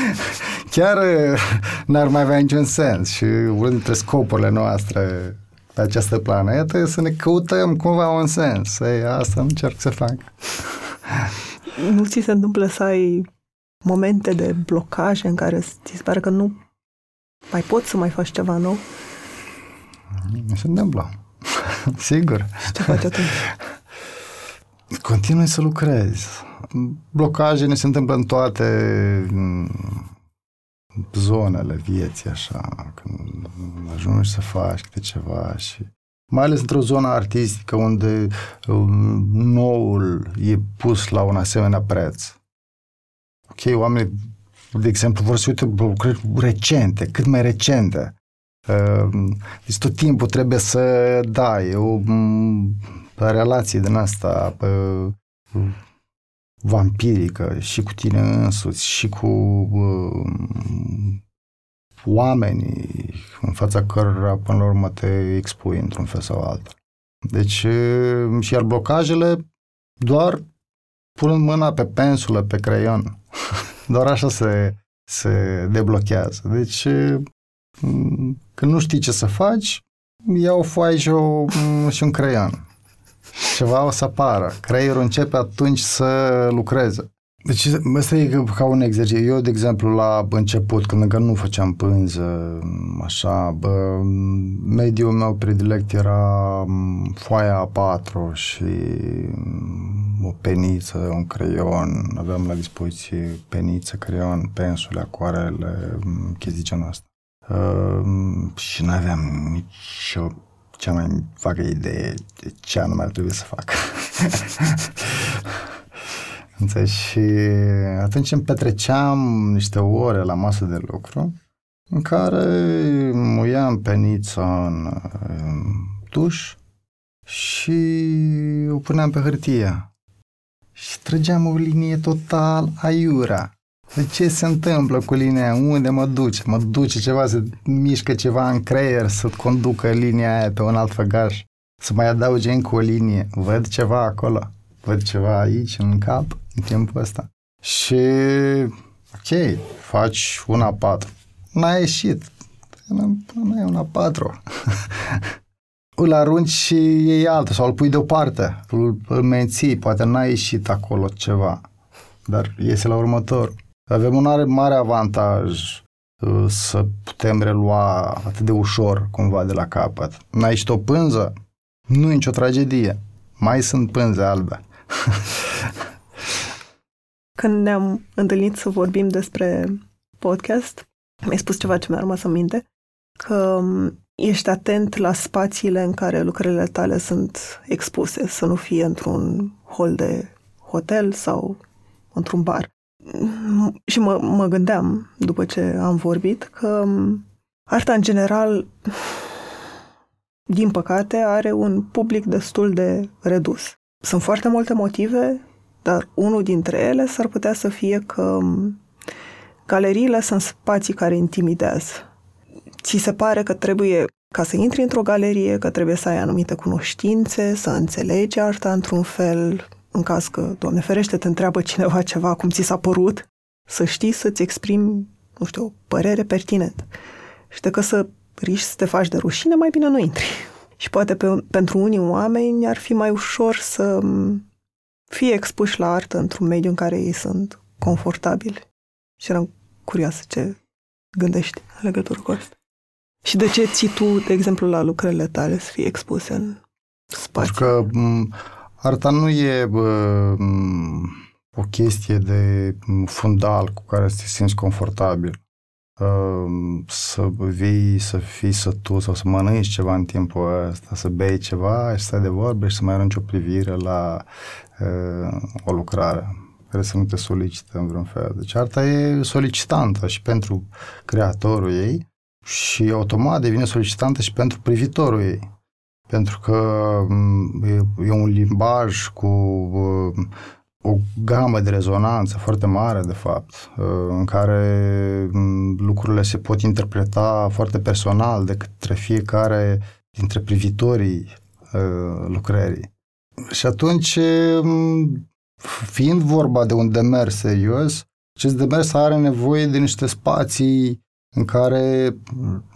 chiar uh, n-ar mai avea niciun sens. Și unul dintre scopurile noastre pe această planetă e să ne căutăm cumva un sens. Ei, asta încerc să fac. Nu ți se întâmplă să ai momente de blocaj în care ți se pare că nu mai poți să mai faci ceva nou? Nu se întâmplă. Sigur. Și ce faci atunci? Continui să lucrezi. Blocajele se întâmplă în toate zonele vieții, așa, când ajungi să faci câte ceva și mai ales într-o zonă artistică unde um, noul e pus la un asemenea preț. Ok, oamenii, de exemplu, vor să uite lucrări recente, cât mai recente. Ehm, deci tot timpul trebuie să, da, e o relație din asta vampirică și cu tine însuți și cu uh, oamenii în fața cărora până la urmă te expui într-un fel sau altul. Deci, și iar blocajele doar punând mâna pe pensulă, pe creion. doar așa se, se deblochează. Deci, când nu știi ce să faci, ia o foaie și, o, și un creion. Ceva o să apară. Creierul începe atunci să lucreze. Deci ăsta e ca un exercițiu. Eu, de exemplu, la început, când încă nu făceam pânză, așa, bă, mediul meu predilect era foaia A4 și o peniță, un creion, aveam la dispoziție peniță, creion, pensule, acoarele, chestii genul ăsta. Uh, și nu aveam nici o cea mai vagă idee de ce anume ar trebui să fac. Înțelegi? Și atunci îmi petreceam niște ore la masă de lucru în care muiam penița în, în duș și o puneam pe hârtie. Și trăgeam o linie total aiurea. De ce se întâmplă cu linia Unde mă duce? Mă duce ceva, să mișcă ceva în creier, să conducă linia aia pe un alt făgaș, să mai adauge încă o linie. Văd ceva acolo, văd ceva aici, în cap, în timpul ăsta. Și, ok, faci una patru. N-a ieșit. Nu e una patru. îl arunci și iei altul sau îl pui deoparte, îl, îl menții, poate n-a ieșit acolo ceva, dar iese la următor. Avem un mare, mare avantaj uh, să putem relua atât de ușor cumva de la capăt. N-ai ieșit o pânză? Nu e nicio tragedie. Mai sunt pânze albe. Când ne-am întâlnit să vorbim despre podcast, mi-ai spus ceva ce mi-a rămas în minte, că um, ești atent la spațiile în care lucrările tale sunt expuse, să nu fie într-un hol de hotel sau într-un bar. Și mă, mă gândeam, după ce am vorbit, că arta în general, din păcate, are un public destul de redus. Sunt foarte multe motive, dar unul dintre ele s-ar putea să fie că galeriile sunt spații care intimidează ți se pare că trebuie, ca să intri într-o galerie, că trebuie să ai anumite cunoștințe, să înțelegi arta într-un fel, în caz că, Doamne ferește, te întreabă cineva ceva cum ți s-a părut, să știi să-ți exprimi, nu știu, o părere pertinentă. Și că să riști să te faci de rușine, mai bine nu intri. Și poate pe, pentru unii oameni ar fi mai ușor să fie expuși la artă într-un mediu în care ei sunt confortabili. Și eram curioasă ce gândești în legătură cu asta. Și de ce ții tu, de exemplu, la lucrările tale să fie expuse în spațiu? Pentru că arta nu e bă, o chestie de fundal cu care să te simți confortabil. Să vii, să fii sătul sau să mănânci ceva în timpul ăsta, să bei ceva și să stai de vorbe și să mai arunci o privire la uh, o lucrare care să nu te solicită în vreun fel. Deci arta e solicitantă și pentru creatorul ei și automat devine solicitantă și pentru privitorul ei. Pentru că mm, e un limbaj cu mm, o gamă de rezonanță foarte mare, de fapt, mm, în care lucrurile se pot interpreta foarte personal de către fiecare dintre privitorii lucrării. Și atunci, fiind vorba de un demers serios, acest demers are nevoie de niște spații în care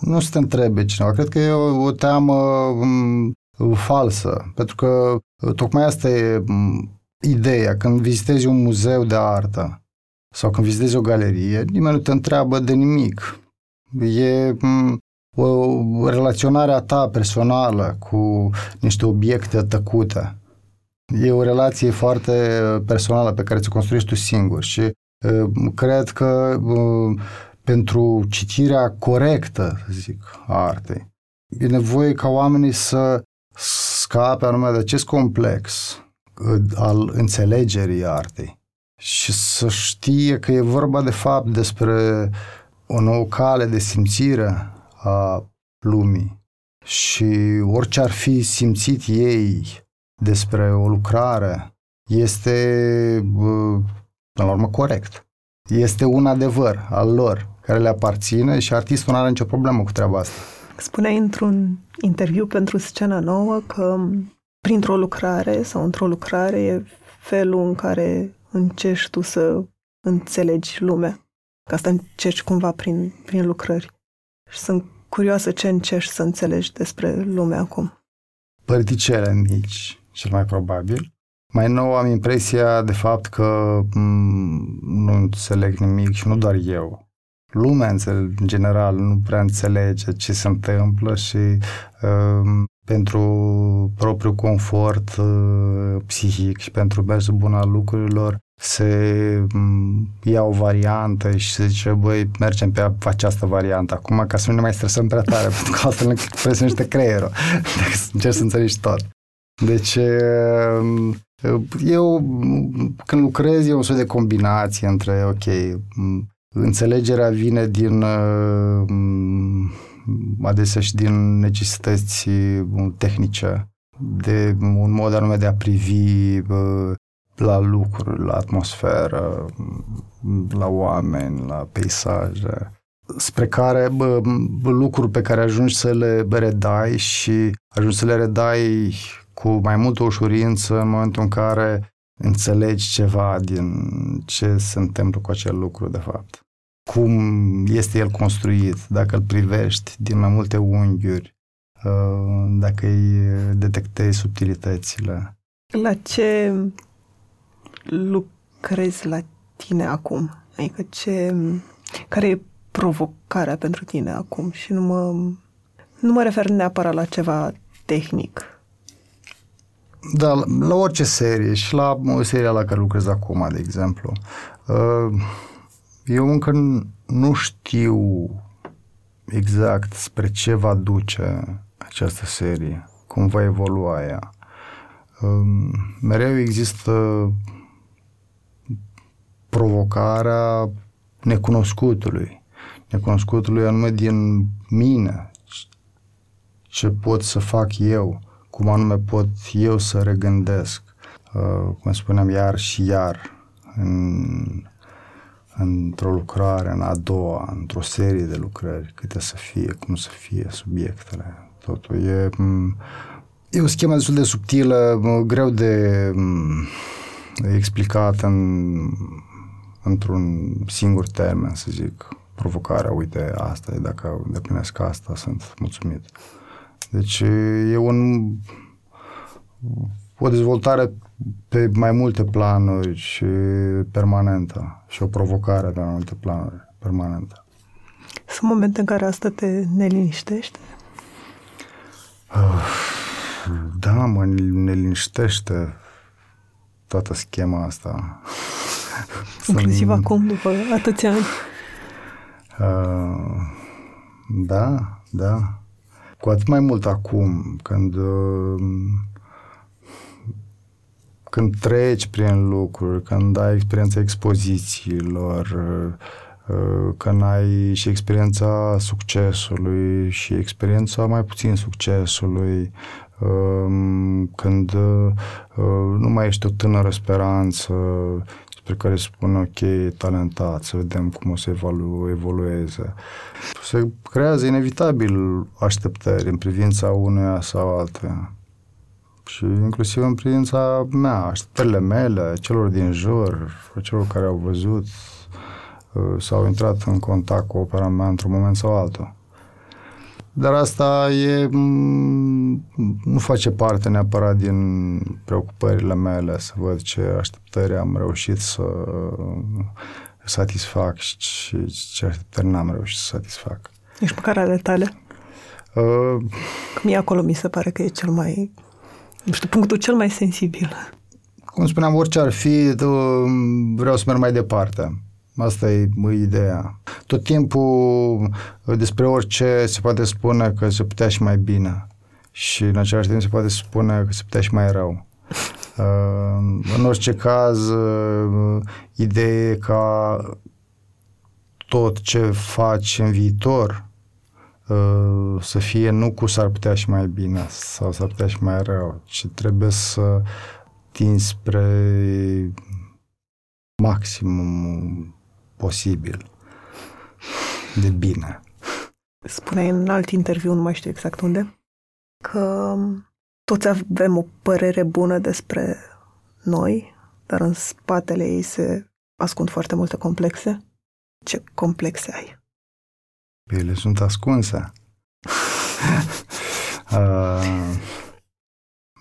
nu se te întrebe cineva. Cred că e o, o teamă um, falsă, pentru că uh, tocmai asta e um, ideea. Când vizitezi un muzeu de artă sau când vizitezi o galerie, nimeni nu te întreabă de nimic. E um, o relaționare a ta personală cu niște obiecte tăcute. E o relație foarte personală pe care ți-o construiești tu singur și uh, cred că uh, pentru citirea corectă, să zic, a artei. E nevoie ca oamenii să scape anume de acest complex al înțelegerii artei și să știe că e vorba de fapt despre o nouă cale de simțire a lumii și orice ar fi simțit ei despre o lucrare este până la urmă corect. Este un adevăr al lor care le aparține și artistul nu are nicio problemă cu treaba asta. Spuneai într-un interviu pentru scena nouă că printr-o lucrare sau într-o lucrare e felul în care încerci tu să înțelegi lumea. Că asta încerci cumva prin, prin lucrări. Și sunt curioasă ce încerci să înțelegi despre lume acum. Părticele mici, cel mai probabil. Mai nou am impresia de fapt că m- mm, nu înțeleg nimic și nu doar eu lumea în general nu prea înțelege ce se întâmplă și uh, pentru propriul confort uh, psihic și pentru mersul bun al lucrurilor se um, ia o variantă și se zice, băi, mergem pe această variantă acum ca să nu ne mai stresăm prea tare, pentru că altfel ne presunește creierul. Deci încerci să înțelegi tot. Deci, uh, Eu, când lucrez, e un soi de combinație între, ok, înțelegerea vine din adesea și din necesități tehnice, de un mod anume de a privi la lucruri, la atmosferă, la oameni, la peisaje, spre care bă, lucruri pe care ajungi să le redai și ajungi să le redai cu mai multă ușurință în momentul în care înțelegi ceva din ce se întâmplă cu acel lucru, de fapt. Cum este el construit, dacă îl privești din mai multe unghiuri, uh, dacă îi detectezi subtilitățile. La ce lucrezi la tine acum? Adică ce, care e provocarea pentru tine acum? Și nu mă, nu mă refer neapărat la ceva tehnic. Da, la orice serie și la o serie la care lucrez acum, de exemplu. Uh, eu încă nu știu exact spre ce va duce această serie, cum va evolua ea. Um, mereu există provocarea necunoscutului. Necunoscutului anume din mine. Ce pot să fac eu, cum anume pot eu să regândesc, uh, cum spuneam, iar și iar în, într-o lucrare, în a doua, într-o serie de lucrări, câte să fie, cum să fie subiectele. Totul e, e o schemă destul de subtilă, greu de explicat în într-un singur termen, să zic, provocarea, uite, asta e, dacă îndeplinesc asta, sunt mulțumit. Deci e un, o dezvoltare pe mai multe planuri și permanentă și o provocare pe mai multe planuri permanentă. Sunt momente în care asta te neliniștește? Da, mă neliniștește toată schema asta. Inclusiv Sunt... acum, după atâția ani. Uh, da, da. Cu atât mai mult acum, când uh, când treci prin lucruri, când ai experiența expozițiilor, uh, când ai și experiența succesului și experiența mai puțin succesului, um, când nu mai ești o tânără speranță, despre care spun, ok, talentat, să vedem cum o să evolu- evolueze. Se creează inevitabil așteptări în privința unuia sau altuia. Și inclusiv în privința mea, așteptările mele, celor din jur, celor care au văzut uh, sau intrat în contact cu opera mea într-un moment sau altul. Dar asta e, nu face parte neapărat din preocupările mele, să văd ce așteptări am reușit să satisfac și ce așteptări n-am reușit să satisfac. Ești măcar ale tale? Uh, Mie acolo mi se pare că e cel mai, nu știu, punctul cel mai sensibil. Cum spuneam, orice ar fi, vreau să merg mai departe. Asta e ideea. Tot timpul despre orice se poate spune că se putea și mai bine și în același timp se poate spune că se putea și mai rău. Uh, în orice caz, uh, ideea e ca tot ce faci în viitor uh, să fie nu cu s-ar putea și mai bine sau s-ar putea și mai rău, ci trebuie să tinzi spre maximum posibil de bine. Spuneai în alt interviu, nu mai știu exact unde, că toți avem o părere bună despre noi, dar în spatele ei se ascund foarte multe complexe. Ce complexe ai? Ele sunt ascunse. uh,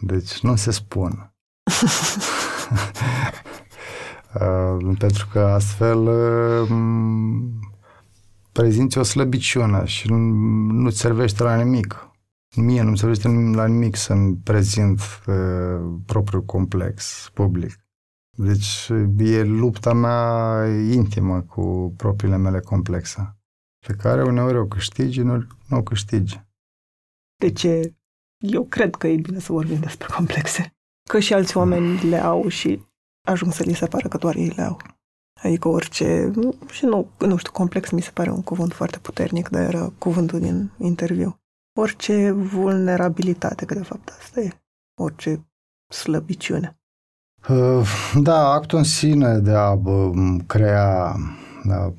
deci nu se spun. Uh, pentru că astfel uh, prezinți o slăbiciune și nu-ți servește la nimic. Mie nu-mi servește la nimic să-mi prezint uh, propriul complex public. Deci e lupta mea intimă cu propriile mele complexe, pe care uneori o câștigi, uneori nu o câștigi. De ce? Eu cred că e bine să vorbim despre complexe. că și alți oameni le au și ajung să li se pară că doar ei le au. Adică orice, și nu, nu știu, complex mi se pare un cuvânt foarte puternic, dar era cuvântul din interviu. Orice vulnerabilitate, că de fapt asta e. Orice slăbiciune. Uh, da, actul în sine de a crea, de a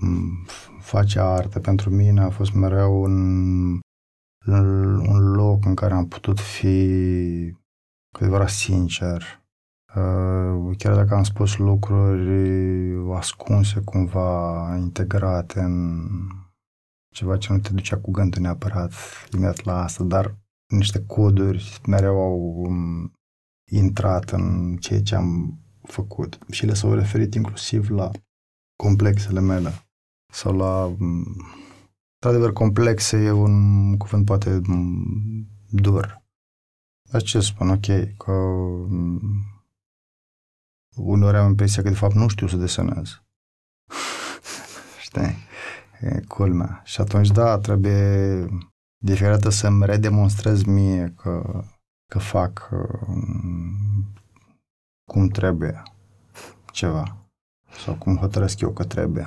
face artă, pentru mine a fost mereu un, un loc în care am putut fi cu adevărat sincer. Uh, chiar dacă am spus lucruri ascunse, cumva integrate în ceva ce nu te ducea cu gândul neapărat imediat la asta, dar niște coduri mereu au um, intrat în ceea ce am făcut și le s-au referit inclusiv la complexele mele sau la um, într-adevăr complexe e un cuvânt poate um, dur. Dar ce spun, ok, că uneori am impresia că de fapt nu știu să desenez. Știi? E culmea. Și atunci, da, trebuie de fiecare dată să-mi redemonstrez mie că, că fac um, cum trebuie ceva sau cum hotărăsc eu că trebuie.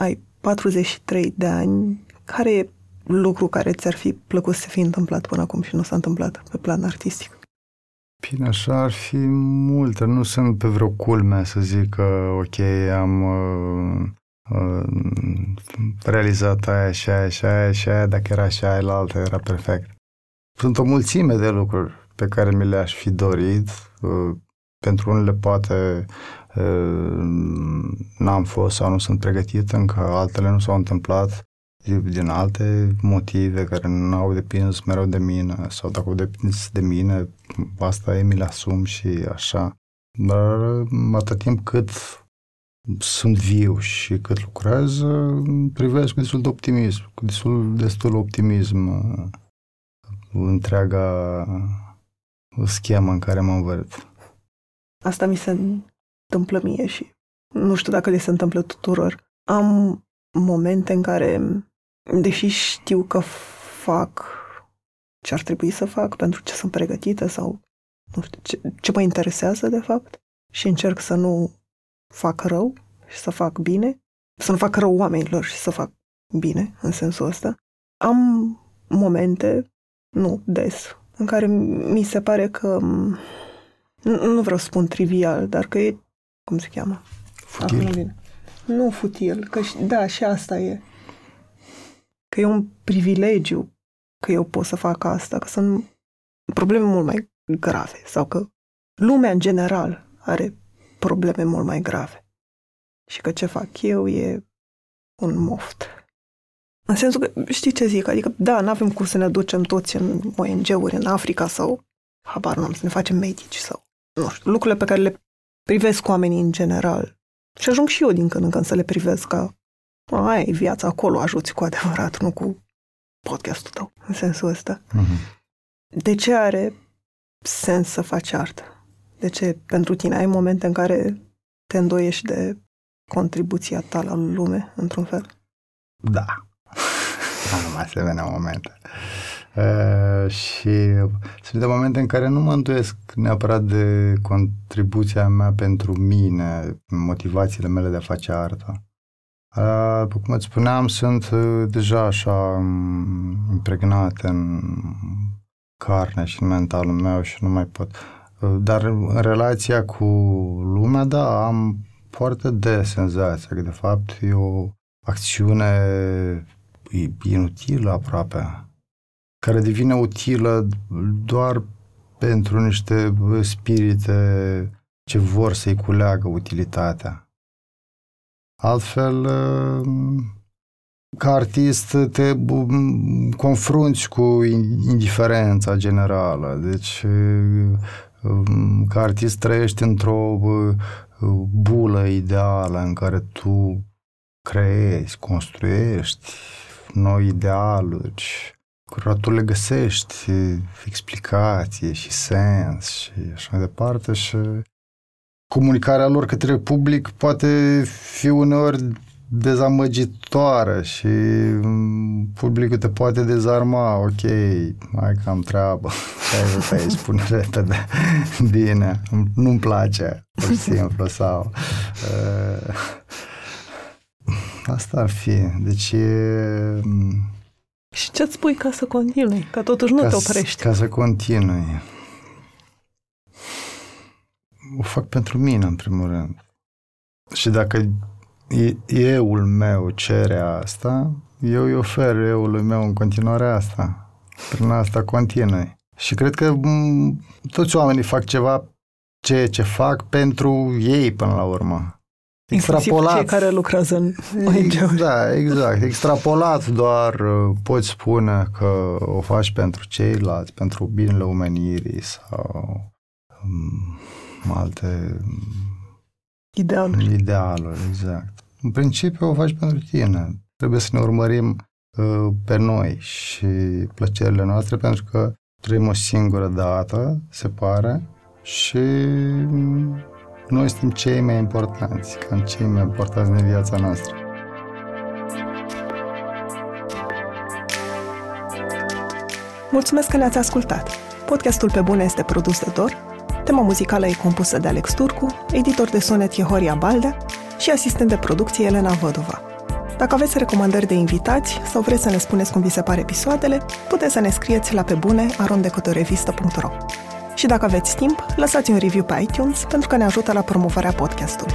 Ai 43 de ani. Care e lucru care ți-ar fi plăcut să fi întâmplat până acum și nu s-a întâmplat pe plan artistic? Bine, așa ar fi multe. Nu sunt pe vreo culme să zic că, ok, am uh, uh, realizat aia și aia și aia și aia, dacă era și aia la altă, era perfect. Sunt o mulțime de lucruri pe care mi le-aș fi dorit. Uh, pentru unele poate uh, n-am fost sau nu sunt pregătit încă, altele nu s-au întâmplat din alte motive care nu au depins mereu de mine sau dacă au depins de mine, asta e, mi le asum și așa. Dar atât timp cât sunt viu și cât lucrez, privesc cu destul de optimism, cu destul, destul optimism uh, întreaga schemă în care mă învăț. Asta mi se întâmplă mie și nu știu dacă le se întâmplă tuturor. Am momente în care deși știu că fac ce ar trebui să fac, pentru ce sunt pregătită sau nu știu, ce, ce mă interesează de fapt și încerc să nu fac rău și să fac bine, să nu fac rău oamenilor și să fac bine în sensul ăsta. Am momente, nu des, în care mi se pare că nu, nu vreau să spun trivial, dar că e, cum se cheamă? Futil. Acum nu vine. Nu futil, că da, și asta e că e un privilegiu că eu pot să fac asta, că sunt probleme mult mai grave sau că lumea în general are probleme mult mai grave și că ce fac eu e un moft. În sensul că, știi ce zic, adică, da, nu avem cum să ne ducem toți în ONG-uri în Africa sau, habar nu am, să ne facem medici sau, nu știu, lucrurile pe care le privesc oamenii în general. Și ajung și eu din când în când să le privesc ca aia e viața acolo, ajuți cu adevărat, nu cu podcastul tău, în sensul ăsta. Uh-huh. De ce are sens să faci artă? De ce pentru tine ai momente în care te îndoiești de contribuția ta la lume, într-un fel? Da. Am asemenea momente. Uh, și sunt de momente în care nu mă îndoiesc neapărat de contribuția mea pentru mine, motivațiile mele de a face artă. După cum îți spuneam, sunt uh, deja așa um, impregnate în carne și în mentalul meu și nu mai pot. Uh, dar în relația cu lumea, da, am foarte des senzația că de fapt e o acțiune inutilă aproape, care devine utilă doar pentru niște spirite ce vor să-i culeagă utilitatea. Altfel, uh, ca artist, te confrunți cu indiferența generală. Deci, uh, um, ca artist trăiești într-o uh, bulă ideală în care tu creezi, construiești noi idealuri, cu tu le găsești explicație și sens și așa mai departe și comunicarea lor către public poate fi uneori dezamăgitoare și mm, publicul te poate dezarma, ok, mai că am treabă, ai vrut aici, spune repede, bine, nu-mi place, pur și simplu, sau... Uh, asta ar fi, deci e... Mm, și ce-ți spui ca să continui? Ca totuși nu ca te oprești. Ca să continui. O fac pentru mine, în primul rând. Și dacă euul meu cere asta, eu îi ofer euului meu în continuare asta. Prin asta continui. Și cred că m- toți oamenii fac ceva ce ce fac pentru ei până la urmă. Extrapolat. cei care lucrează în ONG-uri. Da, exact. Extrapolat doar uh, poți spune că o faci pentru ceilalți, pentru binele omenirii sau um, alte idealuri. Idealuri, exact. În principiu o faci pentru tine. Trebuie să ne urmărim uh, pe noi și plăcerile noastre pentru că trăim o singură dată, se pare, și um, noi suntem cei mai importanți, cam cei mai importanți în viața noastră. Mulțumesc că ne-ați ascultat! Podcastul Pe Bune este produs de Dor, tema muzicală e compusă de Alex Turcu, editor de sonet e Horia Baldea și asistent de producție Elena Vădova. Dacă aveți recomandări de invitați sau vreți să ne spuneți cum vi se pare episoadele, puteți să ne scrieți la pe bune arondecotorevista.ro. Și dacă aveți timp, lăsați un review pe iTunes pentru că ne ajută la promovarea podcastului.